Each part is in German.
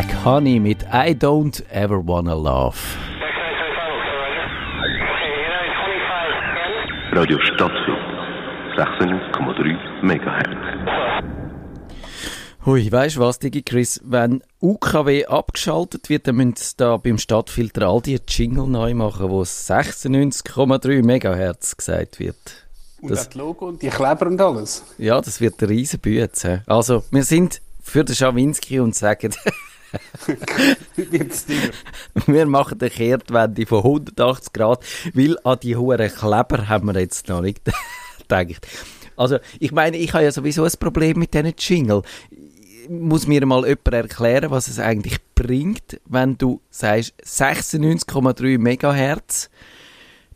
Black Honey mit I Don't Ever Wanna Love. Radio Stadtfilm 96,3 MHz. Hui, weißt du was, Digi Chris? Wenn UKW abgeschaltet wird, dann müssen sie da beim Stadtfilter all die Jingle neu machen, wo 96,3 MHz gesagt wird. Und das Logo und die Kleber und alles. Ja, das wird eine riesen Bütze. Also, wir sind für den Schawinski und sagen, wir machen eine Kehrtwende von 180 Grad, weil an die hohen Kleber haben wir jetzt noch nicht gedacht. Also, ich meine, ich habe ja sowieso ein Problem mit diesen Jingle. Muss mir mal jemand erklären, was es eigentlich bringt, wenn du sagst 96,3 MHz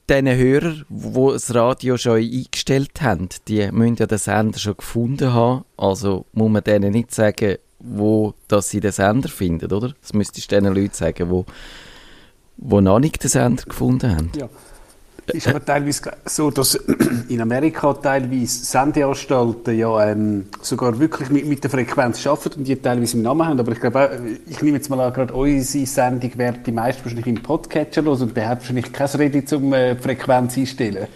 diesen Hörer, die das Radio schon eingestellt haben, die müssen ja den Sender schon gefunden haben. Also muss man denen nicht sagen, wo dass sie den Sender finden, oder? Das müsstest du den Leuten sagen, wo, wo noch nicht den Sender gefunden haben. Ja. Ist aber teilweise so, dass in Amerika teilweise Sendeanstalten ja ähm, sogar wirklich mit, mit der Frequenz arbeiten und die teilweise im Namen haben. Aber ich glaube, auch, ich nehme jetzt mal an, gerade unsere Sendung werden die meisten wahrscheinlich im Podcatcher los und hat wahrscheinlich kein Rede zum äh, Frequenz einstellen.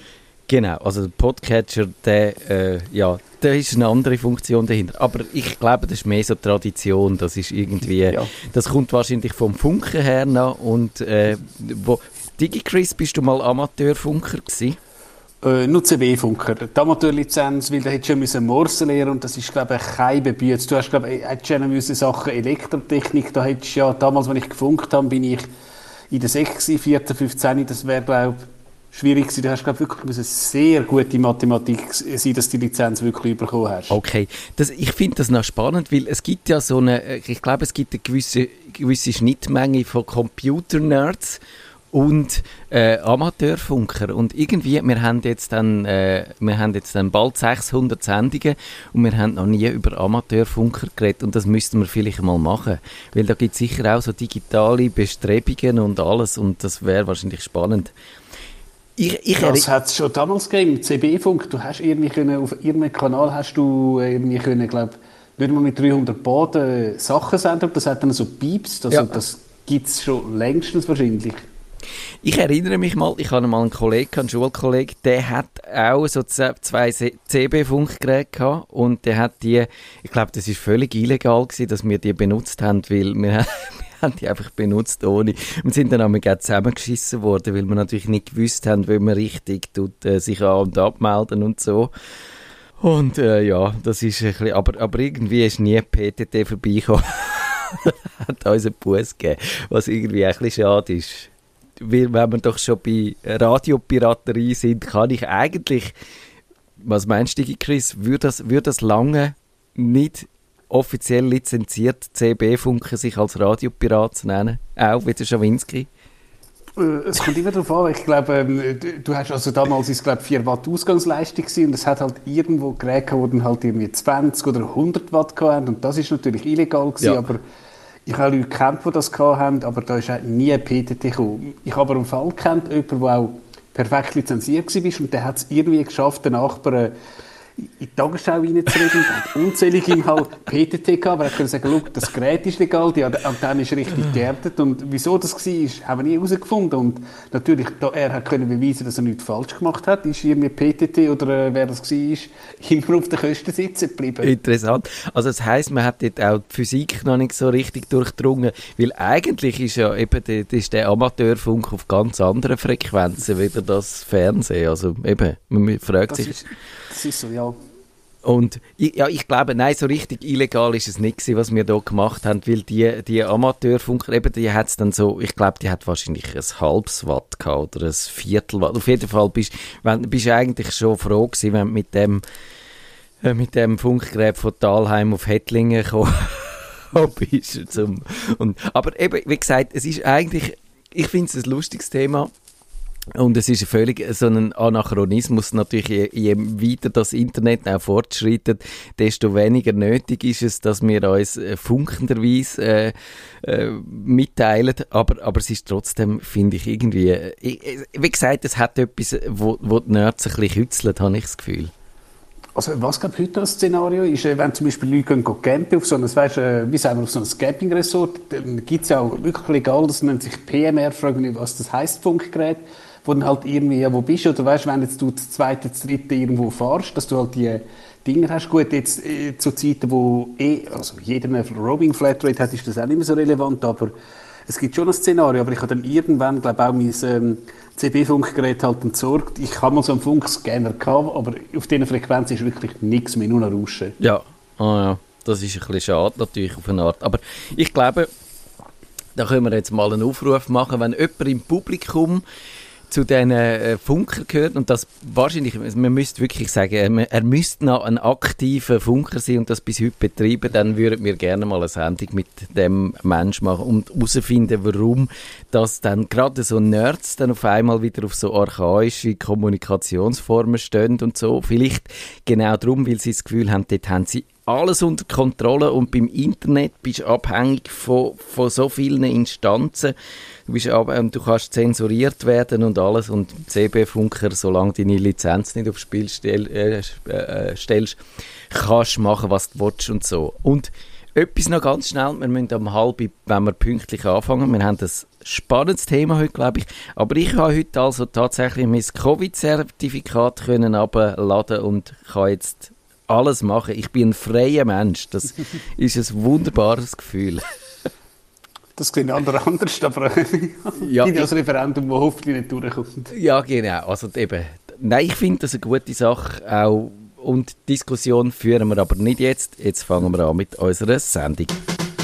Genau, also der Podcatcher, der, äh, ja, da ist eine andere Funktion dahinter. Aber ich glaube, das ist mehr so Tradition. Das ist irgendwie, ja. das kommt wahrscheinlich vom Funken her noch und äh, wo, DigiChris, bist du mal Amateurfunker gewesen? Äh, nur CB-Funker. Die Amateurlizenz, weil da hättest du müssen Morse lernen und das ist, glaube ich, kein Bebüß. Du hast, glaube ich, hättest ja müssen Sachen Elektrotechnik, da hättest ja, damals, als ich gefunkt habe, bin ich in der 6, 4., 15, das wäre, glaube ich, schwierig gewesen. Du hast, glaube ich, wirklich eine sehr gute Mathematik sein, dass du die Lizenz wirklich bekommen hast. Okay. Das, ich finde das noch spannend, weil es gibt ja so eine, ich glaube, es gibt eine gewisse, gewisse Schnittmenge von Computer-Nerds und äh, Amateurfunker und irgendwie wir haben jetzt dann äh, wir haben jetzt dann bald 600 Sendungen und wir haben noch nie über Amateurfunker geredet und das müssten wir vielleicht mal machen, weil da gibt es sicher auch so digitale Bestrebungen und alles und das wäre wahrscheinlich spannend. Ich, ich das hat es schon damals gegeben, im CB-Funk. Du hast irgendwie können, auf irgendeinem Kanal hast du irgendwie können, glaube nicht mal mit 300 Boden Sachen senden, das hat dann so Pieps, also ja. das gibt es schon längstens wahrscheinlich. Ich erinnere mich mal, ich hatte mal einen Kollegen, einen Schulkollegen, der hat auch so zwei CB-Funkgeräte gehabt und der hat die, ich glaube, das ist völlig illegal gewesen, dass wir die benutzt haben, weil wir haben die einfach benutzt ohne. Wir sind dann einmal zusammengeschissen worden, weil wir natürlich nicht gewusst haben, wie man richtig tut, äh, sich an- und abmelden und so. Und äh, ja, das ist ein bisschen, aber, aber irgendwie ist nie PTT vorbeigekommen. hat uns einen Bus gegeben, was irgendwie ein bisschen schade ist wenn wir doch schon bei Radiopiraterie sind, kann ich eigentlich, was meinst du, Chris, würde das, würde das lange nicht offiziell lizenziert CB-Funken sich als Radiopirat zu nennen? Auch wie der Schawinski? Äh, es kommt immer darauf an. Ich glaube, ähm, du hast also damals ist glaube 4 Watt Ausgangsleistung und es hat halt irgendwo Geräte, die dann halt irgendwie 20 oder 100 Watt hatten und das ist natürlich illegal gewesen, ja. aber ich habe Leute gekannt, die das hatten, aber da ist nie ein PTT gekommen. Ich habe aber einen Fall gekannt, jemanden, der auch perfekt lizenziert war und der hat es irgendwie geschafft, den Nachbarn in die Tagesschau reinzureden. und unzählige ihm halt PTT gehabt, aber er konnte sagen, das Gerät ist legal, die Antenne ist richtig geerdet und wieso das war, haben wir nie herausgefunden und natürlich, da er hat können beweisen, dass er nichts falsch gemacht hat, ist irgendwie PTT oder äh, wer das war, immer auf den Kosten sitzen geblieben. Interessant. Also das heisst, man hat dort auch die Physik noch nicht so richtig durchdrungen, weil eigentlich ist ja eben der, ist der Amateurfunk auf ganz anderen Frequenzen, wie das Fernsehen, also eben, man fragt das sich... Ist das ist so, ja. Und ja, ich glaube, nein, so richtig illegal ist es nicht was wir hier gemacht haben, weil die, die Amateurfunker, eben, die hat es dann so, ich glaube, die hat wahrscheinlich ein halbes Watt gehabt oder ein Viertel Watt. Auf jeden Fall bist du eigentlich schon froh gewesen, wenn du mit dem, äh, mit dem Funkgerät von Talheim auf Hettlingen gekommen bist. Zum, und, aber eben, wie gesagt, es ist eigentlich, ich finde es ein lustiges Thema und es ist völlig so ein Anachronismus. Natürlich, je, je, weiter das Internet auch fortschreitet, desto weniger nötig ist es, dass wir uns äh, funkenderweise äh, äh, mitteilen. Aber, aber es ist trotzdem, finde ich, irgendwie, äh, wie gesagt, es hat etwas, wo, wo die Nerds ein bisschen kützeln, habe ich das Gefühl. Also was glaube heute das Szenario ist, äh, wenn zum Beispiel Leute gehen, gehen campen auf so ein, weißt, äh, wie sagen wir, auf so ein Campingresort, dann gibt es ja auch wirklich legal, das nennt sich PMR, nicht, was das heißt, Funkgerät, wo halt irgendwie, wo bist du, oder weißt, wenn jetzt du das zweite, das dritte irgendwo fahrst, dass du halt die Dinge hast. Gut, jetzt äh, zu Zeiten, wo eh, also jeder eine Roaming Flatrate hat, ist das auch nicht mehr so relevant, aber es gibt schon ein Szenario, aber ich habe dann irgendwann, glaube auch mein ähm, CB-Funkgerät halt entsorgt. Ich habe mal so einen Funkscanner gehabt, aber auf dieser Frequenz ist wirklich nichts mehr, nur noch Rauschen. Ja, oh ja, das ist ein bisschen schade natürlich auf eine Art. Aber ich glaube, da können wir jetzt mal einen Aufruf machen, wenn jemand im Publikum zu diesen äh, Funker gehört und das wahrscheinlich, man müsste wirklich sagen, er, müsste noch ein aktiver Funker sein und das bis heute betreiben, dann würden wir gerne mal eine Sendung mit dem Mensch machen und herausfinden, warum das dann gerade so Nerds dann auf einmal wieder auf so archaische Kommunikationsformen stehen und so. Vielleicht genau darum, weil sie das Gefühl haben, dort haben sie alles unter Kontrolle und beim Internet bist du abhängig von, von so vielen Instanzen. Du, bist ab, ähm, du kannst zensuriert werden und alles und CB-Funker, solange deine Lizenz nicht aufs Spiel stell, äh, äh, stellst, kannst du machen, was du willst und so. Und etwas noch ganz schnell, wir müssen um halb, wenn wir pünktlich anfangen, wir haben das spannendes Thema heute, glaube ich, aber ich habe heute also tatsächlich mein Covid-Zertifikat können abladen und kann jetzt alles machen. Ich bin ein freier Mensch. Das ist ein wunderbares Gefühl. Das sehen andere anders, aber ja, ich das Referendum, das hoffentlich nicht durchkommt. Ja, genau. Also eben, nein, ich finde das eine gute Sache auch und Diskussion führen wir aber nicht jetzt. Jetzt fangen wir an mit unserer Sendung.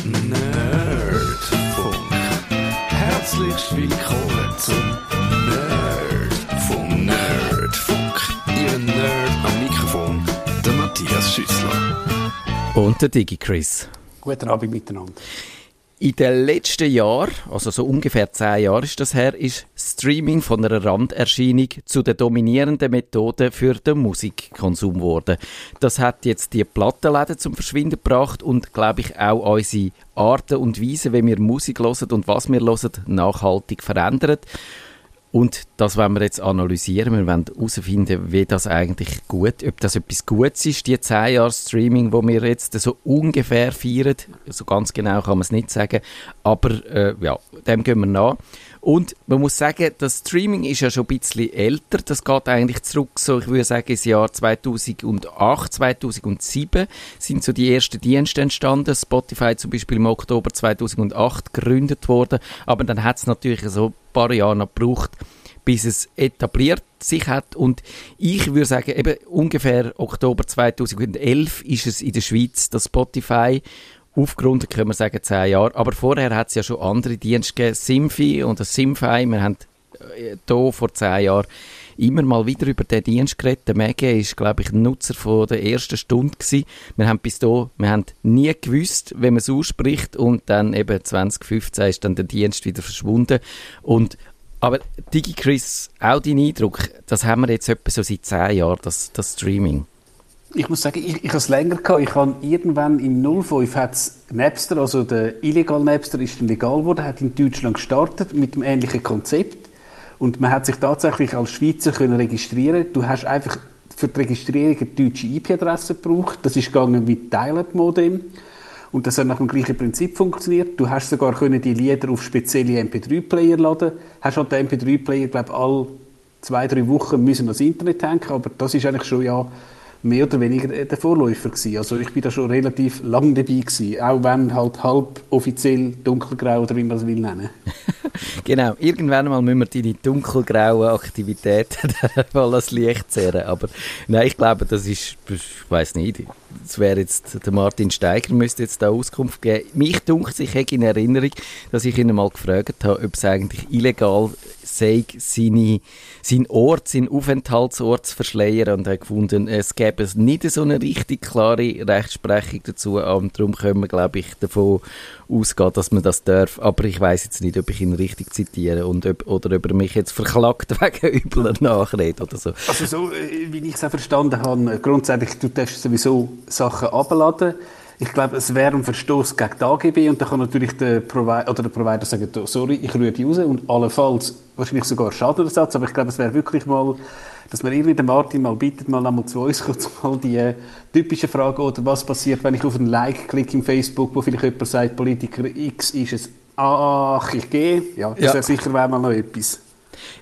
Nerdfunk. Herzlich willkommen zum Und der Digi Chris. Guten Abend miteinander. In den letzten Jahren, also so ungefähr zehn Jahre ist das her, ist Streaming von einer Randerscheinung zu der dominierenden Methode für den Musikkonsum geworden. Das hat jetzt die Plattenläden zum Verschwinden gebracht und, glaube ich, auch unsere Arten und Weise, wie wir Musik hören und was wir hören, nachhaltig verändert. Und das wollen wir jetzt analysieren. Wir wollen herausfinden, wie das eigentlich gut, ob das etwas Gutes ist, die 10 Jahre Streaming, wo wir jetzt so ungefähr feiern. So ganz genau kann man es nicht sagen. Aber äh, ja, dem gehen wir nach. Und man muss sagen, das Streaming ist ja schon ein bisschen älter. Das geht eigentlich zurück, so ich würde sagen, ins Jahr 2008, 2007 sind so die ersten Dienste entstanden. Spotify zum Beispiel im Oktober 2008 gegründet worden. Aber dann hat es natürlich so ein paar Jahre noch gebraucht, bis es etabliert sich hat. Und ich würde sagen, eben ungefähr Oktober 2011 ist es in der Schweiz, dass Spotify aufgerundet können wir sagen zehn Jahre. Aber vorher hat es ja schon andere Dienste gegeben, Simfi und das Simfi. Wir haben hier vor zehn Jahren immer mal wieder über den Dienst geredet. Der Mege ist, glaube ich, Nutzer von der ersten Stunde gewesen. Wir haben bis da, wir haben nie gewusst, wenn man es ausspricht und dann eben 2015 ist dann der Dienst wieder verschwunden und aber DigiChris, auch dein Eindruck, das haben wir jetzt etwa so seit zehn Jahren, das, das Streaming. Ich muss sagen, ich, ich habe es länger gehabt. Ich habe irgendwann im 05 hat's Napster, also der illegal Napster ist dann legal geworden, hat in Deutschland gestartet mit einem ähnlichen Konzept. Und man hat sich tatsächlich als Schweizer können registrieren. Du hast einfach für die Registrierung eine deutsche IP-Adresse gebraucht. Das ist gegangen mit Dial-Up-Modem. Und das hat nach dem gleichen Prinzip funktioniert. Du hast sogar können die Lieder auf spezielle MP3-Player laden. Hast halt den MP3-Player, glaube alle zwei, drei Wochen müssen ans Internet hängen. Aber das ist eigentlich schon ja mehr oder weniger der Vorläufer gewesen. Also ich bin da schon relativ lang dabei gewesen, auch wenn halt halb offiziell dunkelgrau oder wie man es will nennen. genau, irgendwann mal müssen wir deine dunkelgrauen Aktivitäten mal das Licht zehren. Aber nein, ich glaube, das ist, ich weiß nicht, das wäre jetzt, der Martin Steiger müsste jetzt da Auskunft geben. Mich dunkelt sich in Erinnerung, dass ich ihn mal gefragt habe, ob es eigentlich illegal sei, seine, sein Ort, sein Aufenthaltsort zu verschleiern und hat gefunden, es gäbe nicht so eine richtig klare Rechtsprechung dazu und darum können wir, glaube ich, davon ausgehen, dass man das darf. Aber ich weiß jetzt nicht, ob ich ihn richtig zitiere und ob, oder ob er mich jetzt verklagt wegen übler Nachrede oder so. Also so, äh, wie ich es auch verstanden habe, grundsätzlich, du darfst sowieso Sachen abladen Ich glaube, es wäre ein Verstoß gegen die AGB und dann kann natürlich der Provider, oder der Provider sagen, sorry, ich rühre die raus und allenfalls wahrscheinlich sogar Schadenersatz, aber ich glaube, es wäre wirklich mal, dass man irgendwie den Martin mal bittet, mal einmal zu uns kurz mal die äh, typische Frage, oder was passiert, wenn ich auf ein Like klicke im Facebook, wo vielleicht jemand sagt, Politiker X ist es, ach, ich gehe, ja, das Ja. wäre sicher wär mal noch etwas.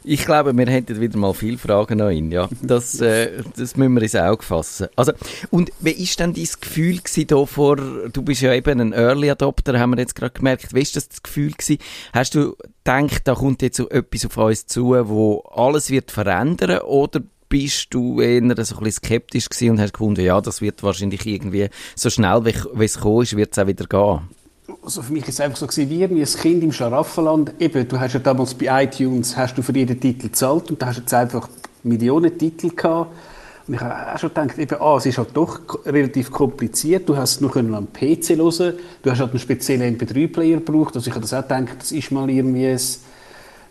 Ich glaube, wir hätten wieder mal viele Fragen an ihn, ja. Das, äh, das müssen wir ins Auge fassen. Also, und wie ist denn dein Gefühl da vor, du bist ja eben ein Early Adopter, haben wir jetzt gerade gemerkt, wie ist das, das Gefühl gewesen? Hast du gedacht, da kommt jetzt so etwas auf uns zu, wo alles wird verändern, oder bist du eher so ein bisschen skeptisch gewesen und hast gefunden, ja, das wird wahrscheinlich irgendwie so schnell, wie wie es gekommen ist, wird es auch wieder gehen? Also für mich ist es einfach so gewesen, wie ein Kind im Schlaraffenland. Eben, du hast ja damals bei iTunes hast du für jeden Titel gezahlt und da hast du jetzt einfach Millionen Titel gehabt. Und ich habe auch schon gedacht, eben, ah, es ist halt doch relativ kompliziert. Du hast es nur am PC hören. Du hast halt einen speziellen MP3-Player gebraucht. Also ich habe das auch gedacht, das ist mal irgendwie ein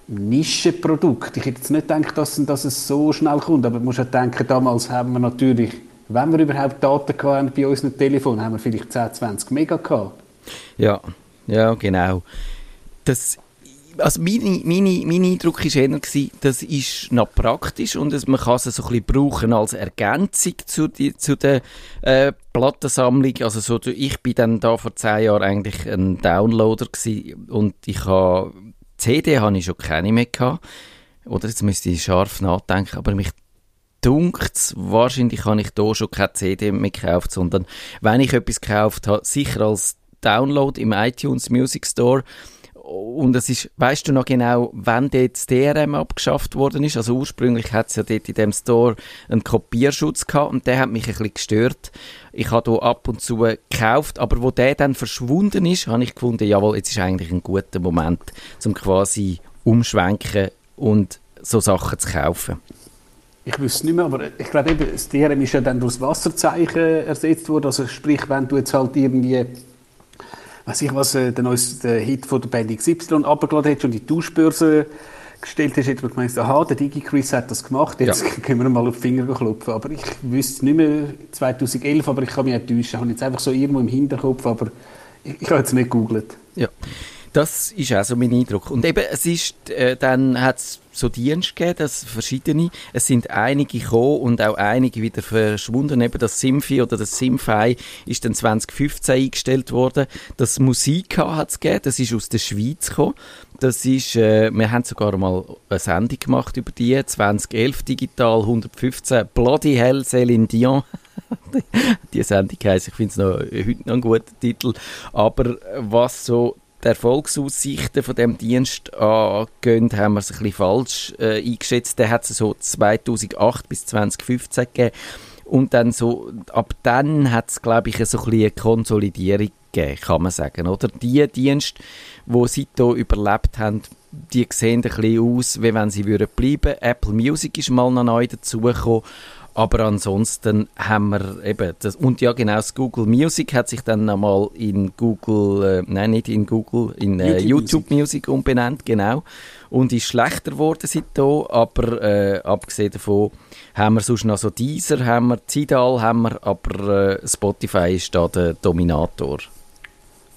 Nischenprodukt. Ich hätte jetzt nicht gedacht, dass, dass es so schnell kommt. Aber du musst auch denken, damals haben wir natürlich, wenn wir überhaupt Daten hatten bei unseren Telefonen, haben wir vielleicht 10, 20 Mega gehabt. Ja, ja, genau. Das, also meine, meine, mein Eindruck war eher, das ist noch praktisch und es, man kann es so ein bisschen brauchen als Ergänzung zu, die, zu der äh, Plattensammlung. Also so, ich bin dann da vor zehn Jahren eigentlich ein Downloader gewesen und ich habe, CD habe ich schon keine mehr gehabt. Oder jetzt müsste ich scharf nachdenken, aber mich dunkt's, wahrscheinlich habe ich da schon keine CD mehr gekauft, sondern wenn ich etwas gekauft habe, sicher als Download im iTunes Music Store. Und es ist, weißt du noch genau, wann dort das DRM abgeschafft worden ist? Also ursprünglich hat es ja dort in dem Store einen Kopierschutz gehabt und der hat mich ein bisschen gestört. Ich habe hier ab und zu gekauft, aber wo der dann verschwunden ist, habe ich gefunden, jawohl, jetzt ist eigentlich ein guter Moment, zum quasi umschwenken und so Sachen zu kaufen. Ich wüsste nicht mehr, aber ich glaube eben, das DRM ist ja dann durch das Wasserzeichen ersetzt worden. Also sprich, wenn du jetzt halt irgendwie, weiß ich was, äh, den, neues- den Hit von der Band XY abgeladen hättest und in die Tauschbörse gestellt hast, hätte man gemeint, aha, der DigiChris hat das gemacht, jetzt können wir mal auf die Finger klopfen. Aber ich wüsste es nicht mehr 2011, aber ich kann mich auch täuschen. Ich habe jetzt einfach so irgendwo im Hinterkopf, aber ich, ich habe jetzt nicht gegoogelt. Ja, das ist auch so mein Eindruck. Und eben, es ist, äh, dann hat es so Dienste gegeben, das verschiedene. Es sind einige gekommen und auch einige wieder verschwunden. Eben das Simfi oder das Simfy ist dann 2015 eingestellt worden. Das Musika hat es gegeben, das ist aus der Schweiz gekommen. Das ist, äh, wir haben sogar mal eine Sendung gemacht über die, 2011 digital, 115, Bloody Hell, Céline Dion. die Sendung heisst, ich finde es noch, heute noch ein guter Titel. Aber was so die Erfolgsaussichten von dem Dienst angehen, haben wir es ein bisschen falsch äh, eingeschätzt. Der hat es so 2008 bis 2015 gegeben. Und dann so, ab dann hat es, glaube ich, so ein eine Konsolidierung gegeben, kann man sagen. Oder? Die Dienste, die seitdem überlebt haben, die sehen ein bisschen aus, wie wenn sie würden bleiben. Apple Music ist mal noch neu dazugekommen. Aber ansonsten haben wir eben das, und ja genau, das Google Music hat sich dann nochmal in Google, äh, nein nicht in Google, in äh, YouTube YouTube Music umbenannt, genau. Und ist schlechter geworden seitdem, aber äh, abgesehen davon haben wir sonst noch so Deezer, haben wir Tidal, haben wir, aber äh, Spotify ist da der Dominator.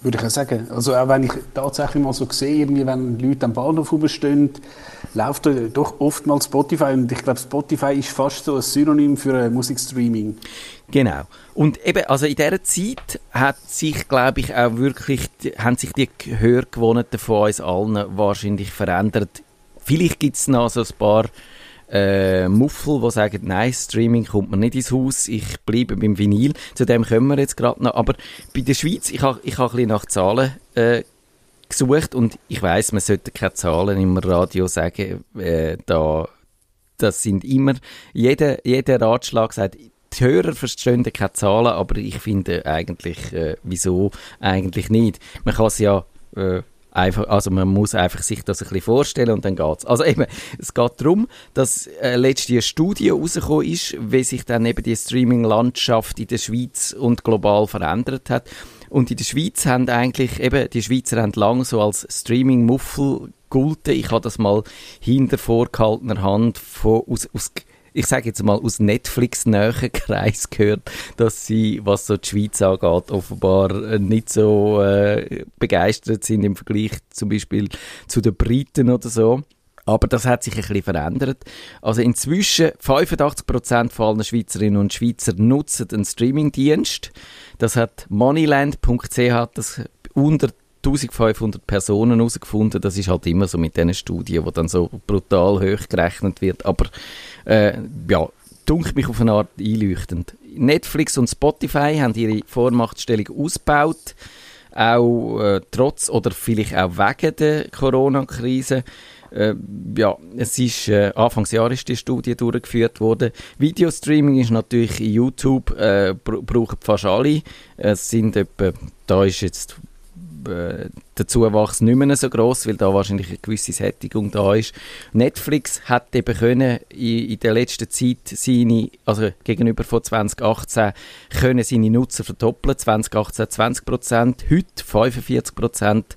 Würde ich auch sagen. Also auch wenn ich tatsächlich mal so sehe, irgendwie, wenn Leute am Bahnhof rumstehen, läuft doch oftmals Spotify und ich glaube, Spotify ist fast so ein Synonym für Musikstreaming. Genau. Und eben, also in dieser Zeit hat sich, glaube ich, auch wirklich, haben sich die Hörgewohnheiten von uns allen wahrscheinlich verändert. Vielleicht gibt es noch so ein paar äh, Muffel, die sagen, nein, Streaming kommt mir nicht ins Haus, ich bleibe beim Vinyl. Zu dem kommen wir jetzt gerade noch. Aber bei der Schweiz, ich habe ich ha ein bisschen nach Zahlen äh, gesucht und ich weiß, man sollte keine Zahlen im Radio sagen, äh, da das sind immer, jeder, jeder Ratschlag sagt, die Hörer verstehen keine Zahlen, aber ich finde eigentlich, äh, wieso eigentlich nicht? Man kann es ja äh, einfach, also man muss einfach sich das ein bisschen vorstellen und dann geht's. Also eben, es geht darum, dass äh, eine Studie rausgekommen ist, wie sich dann eben die Streaming-Landschaft in der Schweiz und global verändert hat. Und in der Schweiz haben eigentlich, eben, die Schweizer haben lang so als Streaming-Muffel gelten. Ich habe das mal hinter vorgehaltener Hand von, aus, aus ich sage jetzt mal, aus Netflix-nähen Kreis gehört, dass sie, was so die Schweiz angeht, offenbar äh, nicht so äh, begeistert sind im Vergleich zum Beispiel zu den Briten oder so. Aber das hat sich ein bisschen verändert. Also inzwischen 85% von allen Schweizerinnen und Schweizer nutzen einen Streamingdienst. Das hat moneyland.ch das unter 1500 Personen herausgefunden. Das ist halt immer so mit diesen Studien, wo dann so brutal hoch gerechnet wird. Aber äh, ja, dunkelt mich auf eine Art einleuchtend. Netflix und Spotify haben ihre Vormachtstellung ausgebaut, auch äh, trotz oder vielleicht auch wegen der Corona-Krise. Äh, ja, es ist, äh, Anfangsjahr ist die Studie durchgeführt worden. Videostreaming ist natürlich in YouTube, äh, brauchen fast alle. Es sind etwa, da ist jetzt äh, der Zuwachs nicht mehr so groß, weil da wahrscheinlich eine gewisse Sättigung da ist. Netflix hat eben können in, in der letzten Zeit seine, also gegenüber von 2018, können seine Nutzer verdoppeln. 2018 20 Prozent, heute 45 Prozent.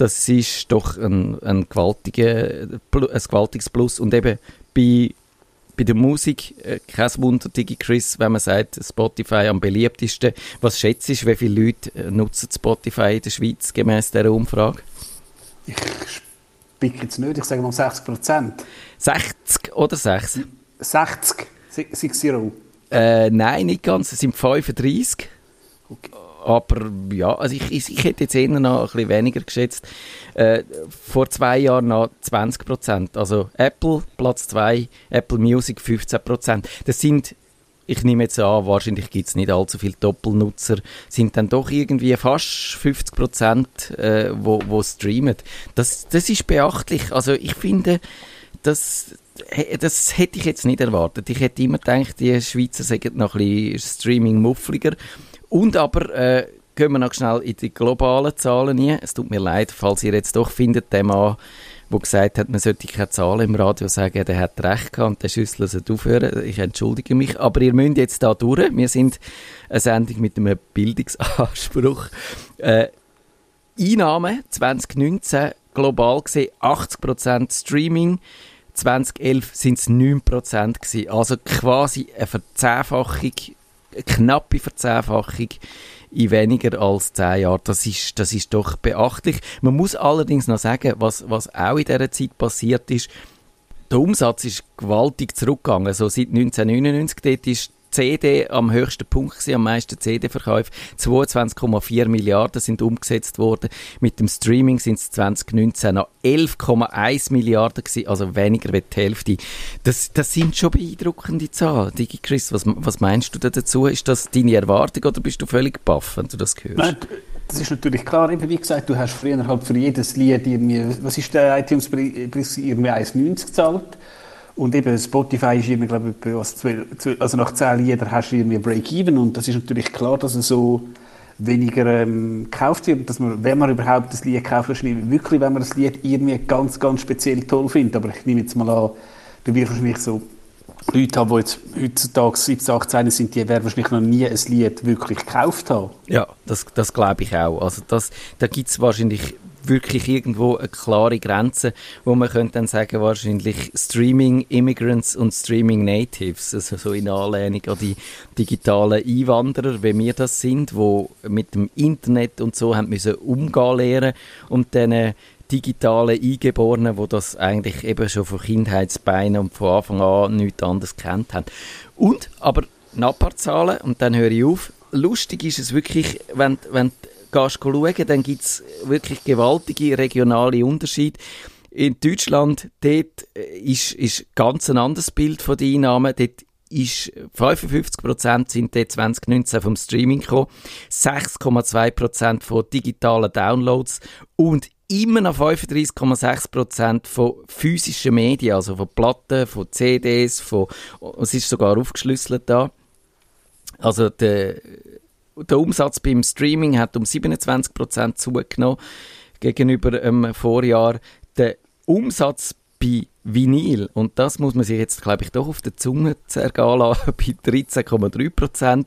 Das ist doch ein, ein, gewaltiger, ein gewaltiges Plus. Und eben bei bei der Musik, äh, kein Wunder, Digi Chris, wenn man sagt, Spotify am beliebtesten. Was schätzt du, wie viele Leute äh, nutzen Spotify in der Schweiz gemäß dieser Umfrage? Ich spicke jetzt nicht, ich sage mal 60 Prozent. 60 oder 6? 60, 60. Äh, nein, nicht ganz, es sind 35. Okay aber ja, also ich, ich, ich, hätte jetzt eher noch ein bisschen weniger geschätzt. Äh, vor zwei Jahren noch 20 Prozent. Also Apple Platz 2, Apple Music 15 Prozent. Das sind, ich nehme jetzt an, wahrscheinlich gibt es nicht allzu viele Doppelnutzer, sind dann doch irgendwie fast 50 Prozent, äh, wo, wo streamen. Das, das ist beachtlich. Also ich finde, das, das hätte ich jetzt nicht erwartet. Ich hätte immer gedacht, die Schweizer sagen noch ein bisschen Streaming-muffliger. Und aber äh, gehen wir noch schnell in die globalen Zahlen rein. Es tut mir leid, falls ihr jetzt doch findet, der Mann, der gesagt hat, man sollte keine Zahlen im Radio sagen, der hat recht gehabt und der Schüssel sollte aufhören. Ich entschuldige mich, aber ihr müsst jetzt da durch. Wir sind eine Sendung mit einem Bildungsanspruch. Äh, Einnahmen 2019 global gesehen 80% Streaming. 2011 sind es 9% gewesen. Also quasi eine Verzehnfachung knappe Verzehnfachung in weniger als zehn Jahren. Das ist, das ist doch beachtlich. Man muss allerdings noch sagen, was, was auch in dieser Zeit passiert ist, der Umsatz ist gewaltig zurückgegangen. So seit 1999 dort ist CD am höchsten Punkt gewesen, am meisten CD-Verkäufe. 22,4 Milliarden sind umgesetzt worden. Mit dem Streaming sind es 2019 noch 11,1 Milliarden gewesen, also weniger als die Hälfte. Das, das sind schon beeindruckende Zahlen. Digi Chris, was, was meinst du da dazu? Ist das deine Erwartung oder bist du völlig baff, wenn du das hörst? Nein, das ist natürlich klar. Wie gesagt, du hast früher halt für jedes Lied irgendwie, was ist der iTunes-Preis, irgendwie 1,90 gezahlt. Und eben Spotify ist irgendwie, glaube ich, also nach zehn Liedern hast du irgendwie Break-Even und das ist natürlich klar, dass es so weniger ähm, gekauft wird, dass man, wenn man überhaupt das Lied kauft, wahrscheinlich wirklich, wenn man das Lied irgendwie ganz, ganz speziell toll findet. Aber ich nehme jetzt mal an, du wirst wahrscheinlich so Leute haben, die jetzt heutzutage 17, 18 sind, die werden wahrscheinlich noch nie ein Lied wirklich gekauft haben. Ja, das, das glaube ich auch. Also das, da gibt es wahrscheinlich wirklich irgendwo eine klare Grenze, wo man könnte dann sagen, wahrscheinlich Streaming Immigrants und Streaming Natives, also so in Anlehnung an die digitalen Einwanderer, wie wir das sind, wo mit dem Internet und so haben müssen umgehen lernen und dann digitalen Eingeborenen, wo das eigentlich eben schon von Kindheitsbeinen und von Anfang an nichts anderes kennt haben. Und, aber Nachbarzahlen, und dann höre ich auf, lustig ist es wirklich, wenn, wenn gehst schauen, dann gibt es wirklich gewaltige regionale Unterschiede. In Deutschland, dort äh, ist, ist ganz ein anderes Bild von den Einnahmen. Dort ist 55% sind dort 2019 vom Streaming gekommen, 6,2% von digitalen Downloads und immer noch 35,6% von physischen Medien, also von Platten, von CDs, von, es ist sogar aufgeschlüsselt da. Also der der Umsatz beim Streaming hat um 27% zugenommen gegenüber dem Vorjahr. Der Umsatz bei Vinyl, und das muss man sich jetzt, glaube ich, doch auf der Zunge zergehen lassen, bei 13,3%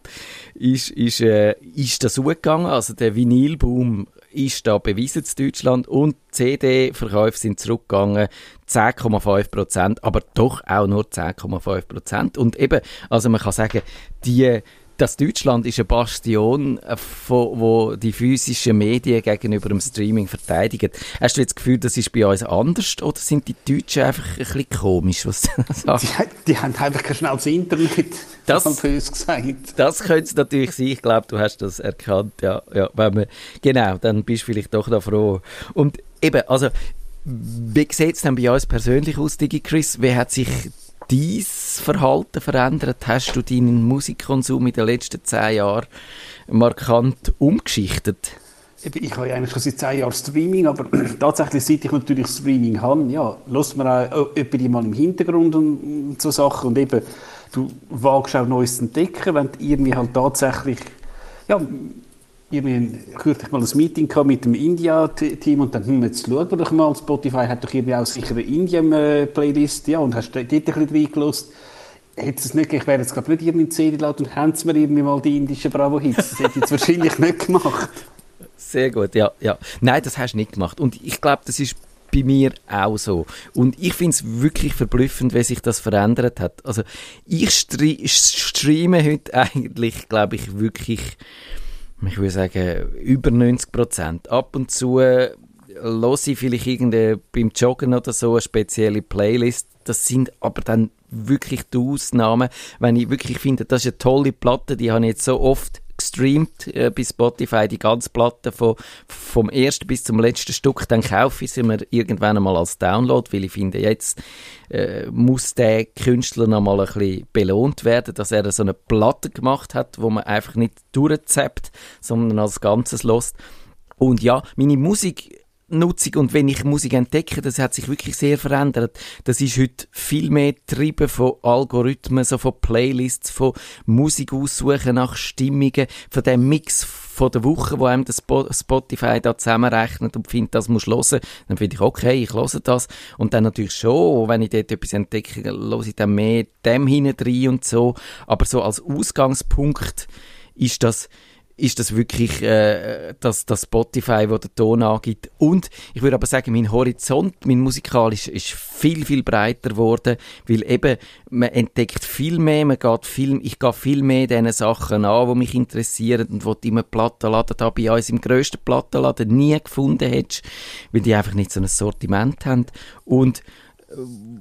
ist, ist, äh, ist das zugegangen. Also der Vinylboom ist da bewiesen in Deutschland und CD-Verkäufe sind zurückgegangen 10,5 Prozent, aber doch auch nur 10,5 Prozent. Und eben, also man kann sagen, die das Deutschland ist eine Bastion, äh, von, wo die physischen Medien gegenüber dem Streaming verteidigen. Hast du jetzt das Gefühl, das ist bei uns anders oder sind die Deutschen einfach ein bisschen komisch, was die, die haben einfach kein schnelles Internet, das, gesagt. Das könnte es natürlich sein. Ich glaube, du hast das erkannt. Ja, ja, wenn man, genau, dann bist du vielleicht doch da froh. Und eben, also wie sieht es denn bei uns persönlich aus, Digi Chris? Wie hat sich dein Verhalten verändert? Hast du deinen Musikkonsum in den letzten zehn Jahren markant umgeschichtet? Ich habe eigentlich schon seit zehn Jahren Streaming, aber tatsächlich, seit ich natürlich Streaming habe, ja, lässt man auch jemanden mal im Hintergrund und so Sachen und eben, du wagst auch Neues zu entdecken, wenn du irgendwie halt tatsächlich, ja, irgendwie kürzlich mal ein Meeting mit dem India-Team und dann, hm, jetzt schauen wir doch mal, Spotify hat doch irgendwie auch sicher eine Indien-Playlist, ja, und hast dort ein bisschen reingelassen. Hätte es nicht, ich wäre jetzt glaube nicht irgendwie in die CD laut und sie mir irgendwie mal die indischen Bravo-Hits. Das hätte ich jetzt wahrscheinlich nicht gemacht. Sehr gut, ja, ja. Nein, das hast du nicht gemacht. Und ich glaube, das ist bei mir auch so. Und ich finde es wirklich verblüffend, wie sich das verändert hat. Also ich streame heute eigentlich, glaube ich, wirklich ich würde sagen, über 90 Prozent. Ab und zu äh, höre ich vielleicht irgendwie beim Joggen oder so eine spezielle Playlist. Das sind aber dann wirklich die Ausnahmen, wenn ich wirklich finde, das ist eine tolle Platte, die habe ich jetzt so oft gestreamt äh, bei Spotify, die ganze Platte von, vom ersten bis zum letzten Stück, dann kaufe ich sie mir irgendwann einmal als Download, weil ich finde, jetzt äh, muss der Künstler noch mal ein bisschen belohnt werden, dass er so eine Platte gemacht hat, wo man einfach nicht durchzappt, sondern als Ganzes lost. Und ja, meine Musik Nutzung und wenn ich Musik entdecke, das hat sich wirklich sehr verändert. Das ist heute viel mehr getrieben von Algorithmen, so von Playlists, von Musik aussuchen nach Stimmungen, von dem Mix von der Woche, wo einem das Spotify da zusammenrechnet und findet, das muss hören, dann finde ich, okay, ich höre das. Und dann natürlich schon, wenn ich dort etwas entdecke, höre ich dann mehr dem hinein und so. Aber so als Ausgangspunkt ist das ist das wirklich äh, das, das Spotify, wo der Ton angibt. Und ich würde aber sagen, mein Horizont, mein musikalisch, ist viel, viel breiter geworden, weil eben man entdeckt viel mehr, man geht viel, ich gehe viel mehr diesen Sachen an, die mich interessieren und wo du immer Plattenladen da bei uns im grössten Plattenladen nie gefunden hättest, weil die einfach nicht so ein Sortiment haben. Und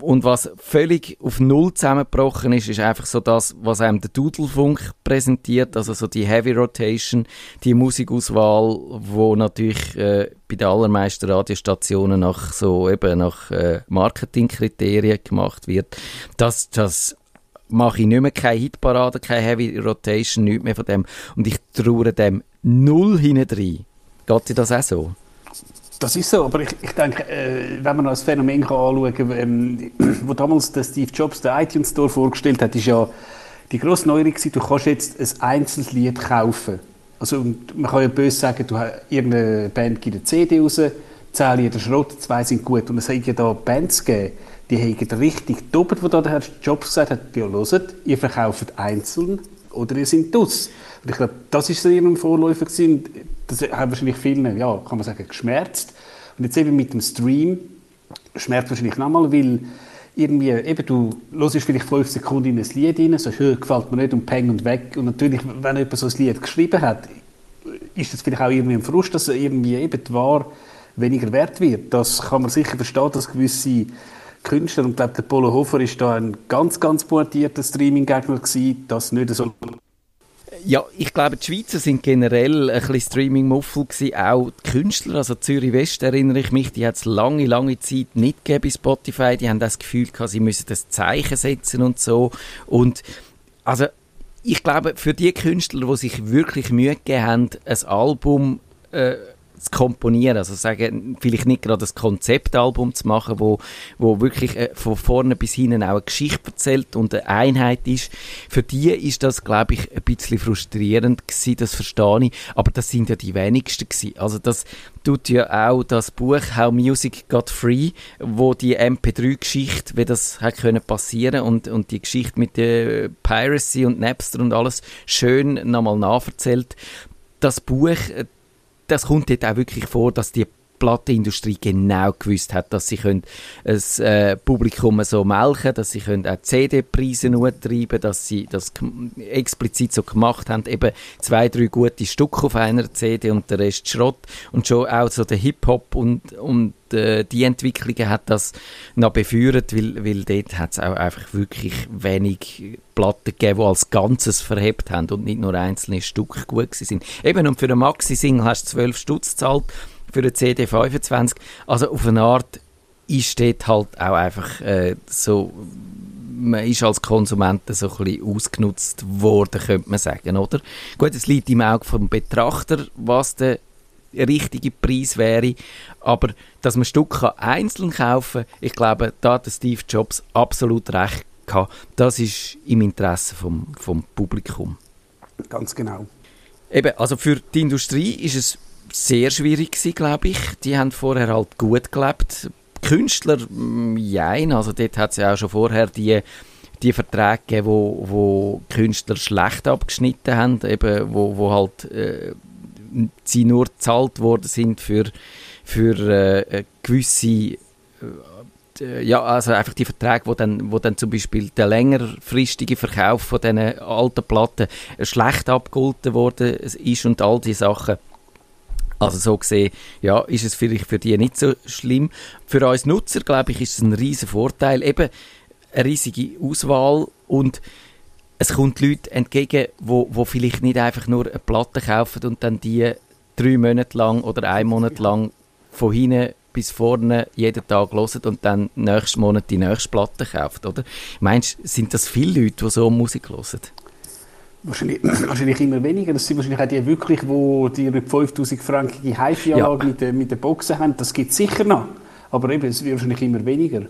und was völlig auf Null zusammengebrochen ist, ist einfach so das, was einem der Dudelfunk präsentiert, also so die Heavy Rotation, die Musikauswahl, wo natürlich äh, bei den allermeisten Radiostationen nach so eben nach äh, Marketingkriterien gemacht wird. Das, das mache ich nicht mehr, keine Hitparade, keine Heavy Rotation, nichts mehr von dem. Und ich traue dem null hinein. Geht dir das auch so? Das ist so, aber ich, ich denke, äh, wenn man das Phänomen kann anschauen kann, ähm, wo damals der Steve Jobs den iTunes Store vorgestellt hat, ist ja die grosse Neuerung gewesen, du kannst jetzt ein einzelnes Lied kaufen. Also man kann ja böse sagen, du hast irgendeine Band gibt eine CD raus, zehn Lieder Schrott, zwei sind gut. Und es hat ja da Bands gegeben, die haben richtig doppelt, wo da der Herr Jobs gesagt hat, ja hört, ihr verkauft einzeln oder ihr seid dus. Und ich glaube, das ist so ihrem Vorläufer gewesen. Das haben wahrscheinlich viele, ja, kann man sagen, geschmerzt. Und jetzt eben mit dem Stream schmerzt wahrscheinlich nochmal, weil irgendwie, eben, du hörst vielleicht fünf Sekunden in ein Lied rein, so, gefällt mir nicht und peng und weg. Und natürlich, wenn jemand so ein Lied geschrieben hat, ist das vielleicht auch irgendwie ein Frust, dass irgendwie eben die Ware weniger wert wird. Das kann man sicher verstehen, dass gewisse Künstler, und ich glaube, der Polo Hofer ist da ein ganz, ganz pointierter Streaming-Gegner gewesen, das nicht so ja, ich glaube, die Schweizer sind generell ein bisschen Streaming-Muffel gewesen, auch die Künstler, also Zürich West erinnere ich mich, die hat es lange, lange Zeit nicht gegeben bei Spotify, die haben das Gefühl gehabt, sie müssen das Zeichen setzen und so. Und also ich glaube, für die Künstler, die sich wirklich Mühe gegeben haben, ein Album äh, zu komponieren, also sagen, vielleicht nicht gerade das Konzeptalbum zu machen, wo, wo wirklich äh, von vorne bis hinten auch eine Geschichte erzählt und eine Einheit ist. Für die ist das, glaube ich, ein bisschen frustrierend gewesen, das verstehe ich, aber das sind ja die wenigsten gewesen. Also das tut ja auch das Buch How Music Got Free, wo die MP3-Geschichte, wie das hat können passieren und, und die Geschichte mit der Piracy und Napster und alles schön nochmal nacherzählt. Das Buch, äh, das kommt dort auch wirklich vor, dass die Plattenindustrie genau gewusst hat, dass sie können das äh, Publikum so melken, dass sie können auch CD-Preise treiben, dass sie das explizit so gemacht haben, eben zwei, drei gute Stücke auf einer CD und der Rest Schrott. Und schon auch so der Hip-Hop und, und äh, die Entwicklungen hat das noch befeuert, weil, weil dort hat es auch einfach wirklich wenig Platten gegeben, die als Ganzes verhebt haben und nicht nur einzelne Stücke gut sind. Eben, und für eine Maxi-Single hast du 12 Stutz gezahlt für eine CD 25. Also auf eine Art ist dort halt auch einfach äh, so, man ist als Konsument so ein bisschen ausgenutzt worden, könnte man sagen, oder? Gut, es liegt im Auge vom Betrachter, was der richtige Preis wäre, aber dass man Stücke einzeln kaufen kann, ich glaube, da hat Steve Jobs absolut recht gehabt. Das ist im Interesse vom, vom Publikum. Ganz genau. Eben, also für die Industrie ist es sehr schwierig gewesen, glaube ich. Die haben vorher halt gut gelebt. Künstler, jein, mm, also dort hat es ja auch schon vorher die, die Verträge gegeben, wo, wo Künstler schlecht abgeschnitten haben, eben, wo, wo halt äh, sie nur gezahlt worden sind für, für äh, gewisse äh, ja, also einfach die Verträge, wo dann, wo dann zum Beispiel der längerfristige Verkauf von diesen alten Platten schlecht abgeholten worden ist und all diese Sachen. Also so gesehen, ja, ist es vielleicht für die nicht so schlimm. Für uns Nutzer, glaube ich, ist es ein riesen Vorteil. Eben eine riesige Auswahl und es kommt Leute entgegen, wo, wo vielleicht nicht einfach nur eine Platte kaufen und dann die drei Monate lang oder ein Monat lang von hinten bis vorne jeden Tag hören und dann nächsten Monat die nächste Platte kaufen, oder? Meinst du, sind das viele Leute, die so Musik hören? Wahrscheinlich, wahrscheinlich immer weniger. Das sind wahrscheinlich auch die wirklich, die die 5000 Frankige HiFi-Anlage ja. mit, den, mit den Boxen haben. Das gibt es sicher noch. Aber eben, es wird wahrscheinlich immer weniger.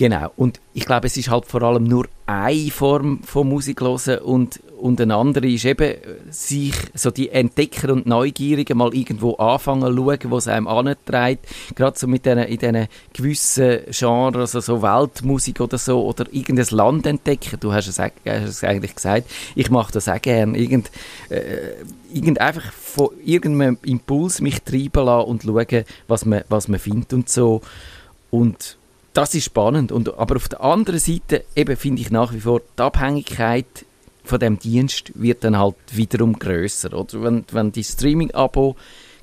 Genau. Und ich glaube, es ist halt vor allem nur eine Form von Musik hören und, und eine andere ist eben, sich so die Entdecker und Neugierigen mal irgendwo anfangen zu schauen, wo es einem antreibt. Gerade so mit diesen, in diesen gewissen Genres, also so Weltmusik oder so, oder irgendein Land entdecken. Du hast es, hast es eigentlich gesagt. Ich mache das auch gerne. Irgend, äh, irgend einfach von irgendeinem Impuls mich treiben lassen und schauen, was man, was man findet und so. Und das ist spannend. Und, aber auf der anderen Seite eben finde ich nach wie vor, die Abhängigkeit von dem Dienst wird dann halt wiederum größer. Oder wenn, wenn die Streaming-Abo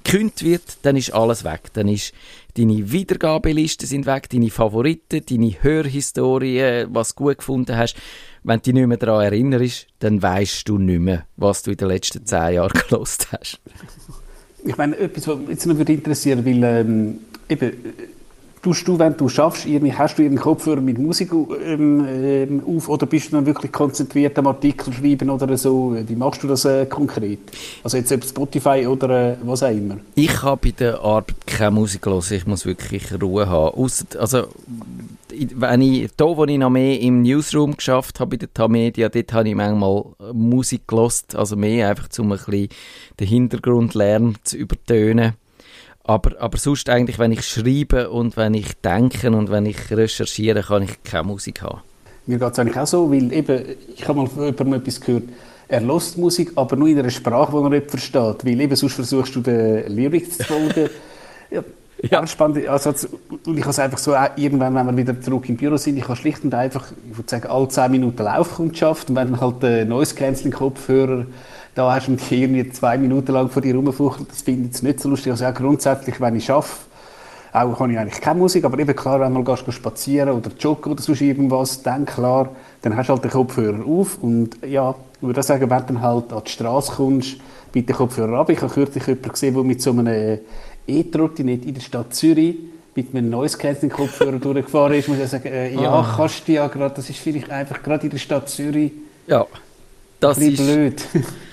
gekündigt wird, dann ist alles weg. Dann ist deine Wiedergabelisten sind weg, deine Favoriten, deine Hörhistorie, was du gut gefunden hast. Wenn du dich nicht mehr daran erinnerst, dann weißt du nicht mehr, was du in den letzten zehn Jahren gelost hast. Ich meine, etwas, was mich jetzt interessieren würde, weil ähm, eben, Tust du, wenn du schaffst, hast du einen Kopfhörer mit Musik ähm, ähm, auf oder bist du dann wirklich konzentriert am Artikel schreiben oder so? Wie machst du das äh, konkret? Also jetzt ob Spotify oder äh, was auch immer? Ich habe bei der Arbeit keine Musik hören, ich muss wirklich Ruhe haben. Ausser, also wenn ich, da, wo ich noch mehr im Newsroom geschafft habe, bei der Tamedia, dort habe ich manchmal Musik gelost, also mehr einfach, um ein bisschen den Hintergrundlärm zu übertönen. Aber, aber sonst eigentlich, wenn ich schreibe und wenn ich denke und wenn ich recherchiere, kann ich keine Musik haben. Mir geht es eigentlich auch so, weil eben, ich habe mal von jemandem etwas gehört, er lost Musik, aber nur in einer Sprache, die er nicht versteht. Weil eben sonst versuchst du den Lyrics zu folgen. ja, ja. spannend. Also, und ich habe es einfach so, irgendwann, wenn wir wieder zurück im Büro sind, ich habe schlicht und einfach, ich würde sagen, alle 10 Minuten Laufkundschaft und wenn halt der Noise Cancelling Kopfhörer da hast du mich irgendwie zwei Minuten lang vor dir rumfuchtelt, das finde ich jetzt nicht so lustig. Also ja, grundsätzlich, wenn ich arbeite, auch habe ich eigentlich keine Musik, aber eben klar, wenn du mal gehst, spazieren oder joggen oder sonst irgendwas, dann klar, dann hast du halt den Kopfhörer auf und ja, ich würde sagen, wenn du dann halt an die Straße kommst, bitte den Kopfhörer ab. Ich habe kürzlich jemanden gesehen, der mit so einem E-Trottinett in der Stadt Zürich mit einem Noise Cancelling Kopfhörer durchgefahren ist, muss ich sagen, äh, ja, ah. kannst du ja gerade, das ist vielleicht einfach gerade in der Stadt Zürich ja, das ist blöd.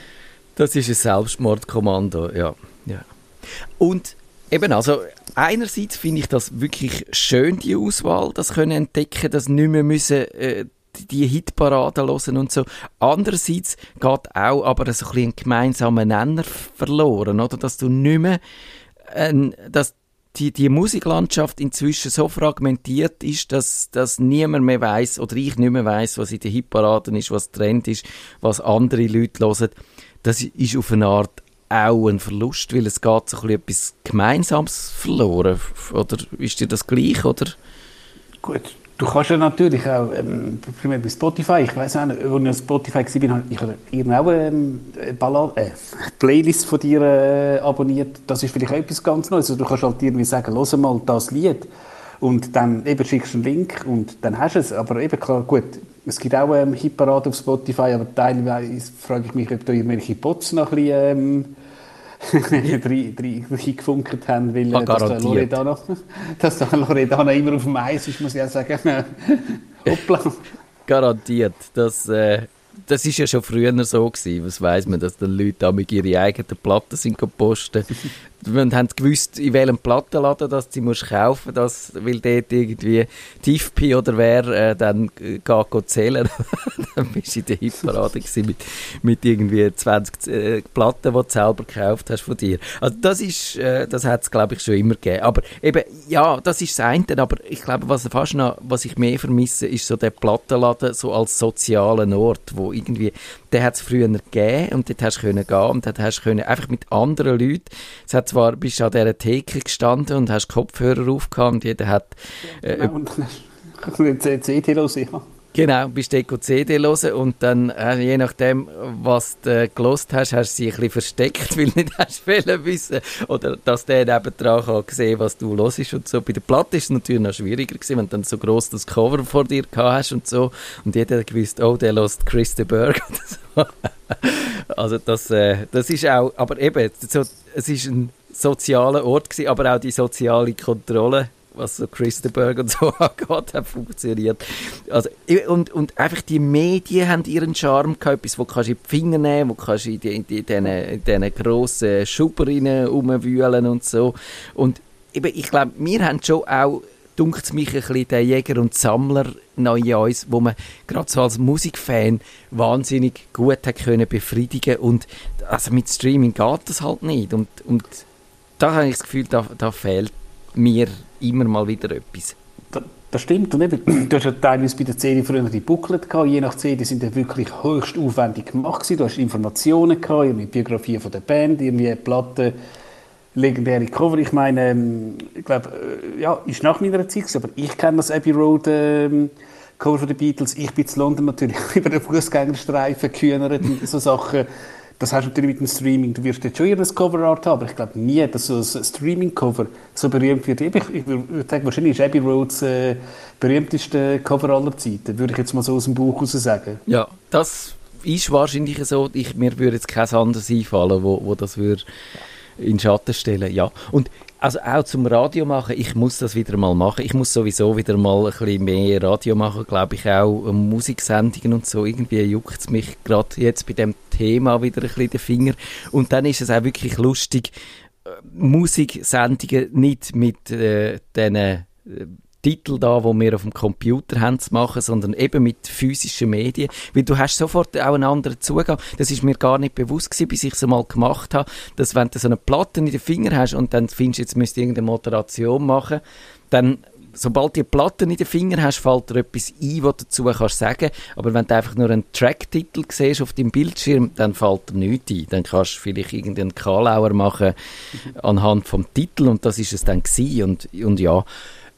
Das ist ein Selbstmordkommando, ja. ja. Und eben, also einerseits finde ich das wirklich schön, die Auswahl, das können entdecken, das nicht mehr müssen, äh, die Hitparaden hören und so. Andererseits geht auch aber so ein, bisschen ein gemeinsamer Nenner verloren, oder? Dass du nicht mehr, äh, dass die, die Musiklandschaft inzwischen so fragmentiert ist, dass, dass niemand mehr weiß oder ich nicht mehr weiß, was in den Hitparaden ist, was Trend ist, was andere Leute hören das ist auf eine Art auch ein Verlust, weil es geht so etwas Gemeinsames verloren. Oder ist dir das gleich, oder? Gut, du kannst ja natürlich auch, ähm, primär bei Spotify, ich weiß auch nicht, als ich auf Spotify war, ich habe auch ähm, eine äh, Playlist von dir äh, abonniert. Das ist vielleicht auch etwas ganz Neues. Also du kannst halt irgendwie sagen, hör mal das Lied und dann eben schickst du einen Link und dann hast du es. Aber eben klar, gut, es gibt auch ähm, Hitparade auf Spotify, aber teilweise frage ich mich, ob da irgendwelche Bots noch ein bisschen ähm, reingefunkert haben, weil äh, dass, der Loredana, dass der Loredana immer auf dem Eis ist, muss ich auch sagen. Hoppla. Garantiert. Das, äh, das ist ja schon früher so gewesen. Was weiß man, dass die Leute mit ihre eigenen Platten sind posten wir haben gewusst, in welchem Plattenladen das sie musst kaufen das, weil dort irgendwie TIFP oder wer äh, dann geht, geht zählen. dann bist du in der Hitparade mit, mit irgendwie 20 äh, Platten, die du selber gekauft hast von dir. Also das ist, äh, das hat es glaube ich schon immer gegeben. Aber eben, ja, das ist das eine, aber ich glaube, was fast noch, was ich mehr vermisse, ist so der Plattenladen so als sozialen Ort, wo irgendwie, der hat es früher gegeben und dort hast du können gehen und dort hast du können einfach mit anderen Leuten, es hat zwar bist an dieser Theke gestanden und hast Kopfhörer aufgehabt und jeder hat... Äh, genau, und dann CD los, ja. Genau, bist du CD hören und dann, äh, je nachdem, was du gelost hast, hast du sie ein bisschen versteckt, weil nicht hast wissen oder dass der nebendran kann sehen was du hörst und so. Bei der Platte ist es natürlich noch schwieriger gewesen, wenn du dann so gross das Cover vor dir gehabt hast und so und jeder hat gewusst, oh, der lost Chris de Berg oder so. also das, äh, das ist auch, aber eben, so, es ist ein sozialer Ort gewesen, aber auch die soziale Kontrolle was so Christenberg und so angeht, hat funktioniert. Also, und, und einfach die Medien haben ihren Charme gehabt, etwas, wo kannst du in die Finger nehmen, wo kannst du in, die, in, die, in diesen grossen Schuber rumwühlen und so. Und eben, ich glaube, wir haben schon auch dunkt mich ein bisschen der Jäger und Sammler noch in uns, wo man gerade so als Musikfan wahnsinnig gut hat können befriedigen und also mit Streaming geht das halt nicht und, und da habe ich das Gefühl, da, da fehlt mir immer mal wieder etwas. Das stimmt. Und eben, du hast ja teilweise bei der CD früher die Booklet gehabt. Je nach CD sind die wirklich höchst aufwendig gemacht. Du hast Informationen gehabt, irgendwie Biografie von der Band, irgendwie Platten, legendäre Cover. Ich meine, ähm, ich glaube, äh, ja, ist nach meiner Zeit aber ich kenne das Abbey Road ähm, Cover von den Beatles. Ich bin in London natürlich über den Fußgängerstreifen gekühnert und so Sachen. Das hast du natürlich mit dem Streaming. Du wirst jetzt schon ihr Coverart haben, aber ich glaube nie, dass so ein Streaming-Cover so berühmt wird. Ich, ich würde sagen, wahrscheinlich ist Abbey Roads äh, berühmteste Cover aller Zeiten, würde ich jetzt mal so aus dem Buch heraus sagen. Ja, das ist wahrscheinlich so. Ich, mir würde jetzt kein anderes einfallen, wo, wo das würde in Schatten stellen. Ja. Und also auch zum Radio machen, ich muss das wieder mal machen. Ich muss sowieso wieder mal ein bisschen mehr Radio machen, glaube ich auch ähm, Musiksendungen und so. Irgendwie juckt es mich gerade jetzt bei dem Thema wieder ein bisschen den Finger. Und dann ist es auch wirklich lustig, äh, Musiksendungen nicht mit äh, diesen äh, Titel da, wo wir auf dem Computer haben zu machen, sondern eben mit physischen Medien, weil du hast sofort auch einen anderen Zugang. Das ist mir gar nicht bewusst gewesen, bis ich es mal gemacht habe, dass wenn du so eine Platte in den Finger hast und dann findest, jetzt müsst irgendeine Moderation machen, dann sobald du die Platte in den Finger hast, fällt dir etwas ein, was du dazu kannst sagen. Aber wenn du einfach nur einen Tracktitel siehst auf deinem Bildschirm, dann fällt dir nichts ein. Dann kannst du vielleicht irgendeinen Kalauer machen anhand vom Titel und das ist es dann gewesen. Und, und ja,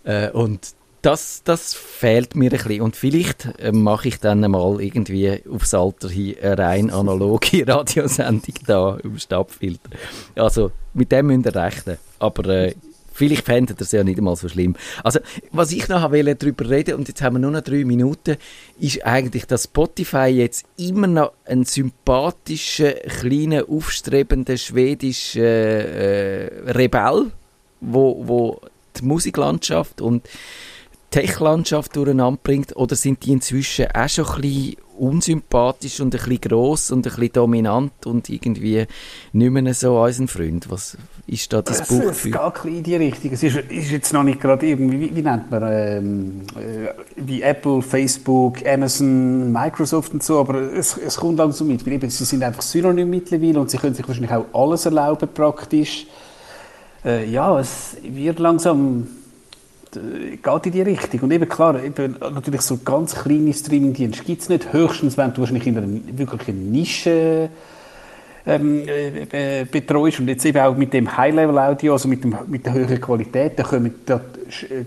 äh, und das, das fehlt mir ein bisschen. Und vielleicht äh, mache ich dann mal irgendwie aufs Alter hin eine rein analoge Radiosendung da im Stabfilter. Also mit dem müsst ihr rechnen. Aber äh, vielleicht fändet ihr es ja nicht einmal so schlimm. Also was ich noch wollte darüber reden, und jetzt haben wir nur noch drei Minuten, ist eigentlich, dass Spotify jetzt immer noch ein sympathischer, kleiner, aufstrebender schwedischer äh, Rebell, wo, wo die Musiklandschaft und Tech-Landschaft durcheinander bringt? Oder sind die inzwischen auch schon ein bisschen unsympathisch und ein bisschen gross und ein bisschen dominant und irgendwie nicht mehr so unser Freund? Was ist da das Buch für? Es geht ein bisschen in die Richtung. Es ist, ist jetzt noch nicht gerade irgendwie, wie, wie nennt man, ähm, äh, wie Apple, Facebook, Amazon, Microsoft und so, aber es, es kommt langsam mit, weil eben, sie sind einfach synonym mittlerweile und sie können sich wahrscheinlich auch alles erlauben praktisch äh, ja, es wird langsam äh, geht in die Richtung. Und eben klar, eben, natürlich so ganz kleine Streaming-Dienste gibt es nicht. Höchstens, wenn du wahrscheinlich in einer wirklichen Nische ähm, äh, betreust und jetzt eben auch mit dem High-Level-Audio, also mit, dem, mit der höheren Qualität, da, kommen, da,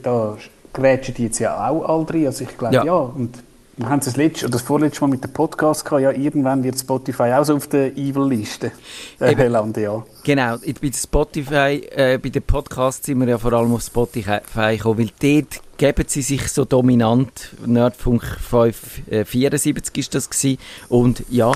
da grätschen die jetzt ja auch all drin. Also ich glaube, ja. ja. Und wir haben das letzte oder das vorletzte Mal mit dem Podcast gehabt, ja, irgendwann wird Spotify auch so auf der Evil-Liste äh, landen, ja. Genau, bei Spotify, äh, bei den Podcasts sind wir ja vor allem auf Spotify gekommen, weil dort geben sie sich so dominant. Nerdfunk 574 äh, ist das gewesen. Und ja,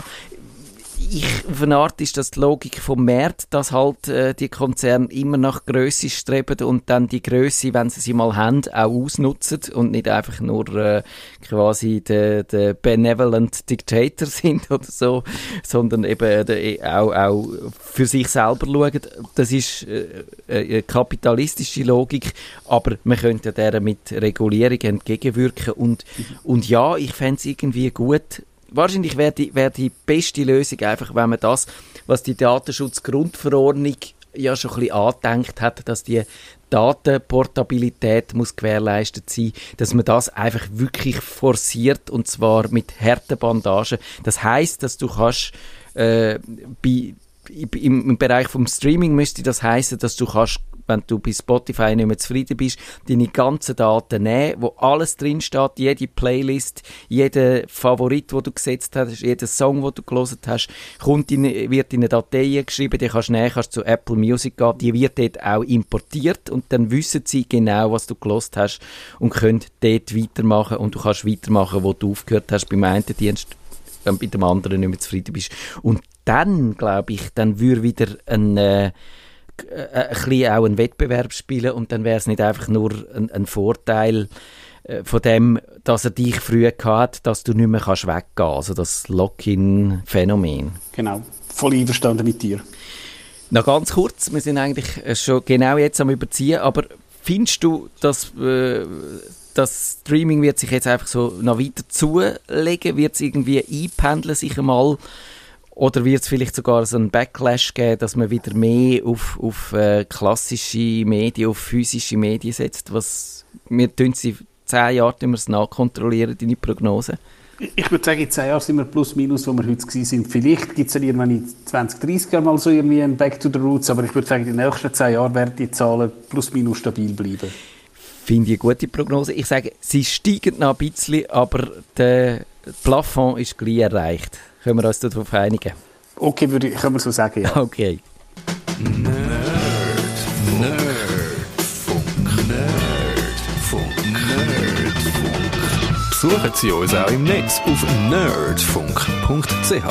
ich, auf eine Art ist das die Logik vom Markt, dass halt äh, die Konzerne immer nach Größe streben und dann die Größe, wenn sie sie mal haben, auch ausnutzen und nicht einfach nur äh, quasi der de benevolent Dictator sind oder so, sondern eben de, auch, auch für sich selber schauen. Das ist äh, eine kapitalistische Logik, aber man könnte der mit Regulierung entgegenwirken und, und ja, ich fände es irgendwie gut, wahrscheinlich wäre die, wär die beste Lösung einfach, wenn man das, was die Datenschutzgrundverordnung ja schon ein bisschen angedenkt hat, dass die Datenportabilität muss gewährleistet sein, dass man das einfach wirklich forciert und zwar mit harten Bandagen. Das heißt, dass du kannst äh, bei, im, im Bereich vom Streaming müsste das heißen, dass du kannst wenn du bei Spotify nicht mehr zufrieden bist, deine ganzen Daten nehmen, wo alles drin steht, jede Playlist, jeder Favorit, wo du gesetzt hast, jeder Song, wo du gelesen hast, kommt in, wird in eine Datei geschrieben, die kannst du nehmen, kannst zu Apple Music gehen, die wird dort auch importiert und dann wissen sie genau, was du gelesen hast und können dort weitermachen und du kannst weitermachen, wo du aufgehört hast beim einen Dienst wenn bei dem anderen nicht mehr zufrieden bist. Und dann, glaube ich, dann würde wieder ein, äh, ein bisschen auch einen Wettbewerb spielen und dann wäre es nicht einfach nur ein, ein Vorteil äh, von dem, dass er dich früher hat, dass du nicht mehr kannst weggehen kannst. Also das Lock-in-Phänomen. Genau, voll einverstanden mit dir. Noch ganz kurz, wir sind eigentlich äh, schon genau jetzt am Überziehen, aber findest du, dass äh, das Streaming wird sich jetzt einfach so noch weiter zulegen, wird es irgendwie einpendeln, sich einmal oder wird es vielleicht sogar so einen Backlash geben, dass man wieder mehr auf, auf äh, klassische Medien, auf physische Medien setzt? Was, wir tun sie zehn Jahre wir es nachkontrollieren, deine Prognose? Ich würde sagen, in zehn Jahren sind wir plus minus, wo wir heute sind. Vielleicht gibt es dann irgendwann in 20, 30 Jahren mal so irgendwie ein Back to the Roots, aber ich würde sagen, in den nächsten zehn Jahren werden die Zahlen plus minus stabil bleiben. Finde ich eine gute Prognose. Ich sage, sie steigen noch ein bisschen, aber der Plafond ist gleich erreicht. Können wir uns darauf einigen? Okay, würde ich, können wir so sagen, ja. Okay. Nerd. Nerdfunk. Nerdfunk. Nerdfunk. Besuchen Sie uns auch im Netz auf nerdfunk.ch.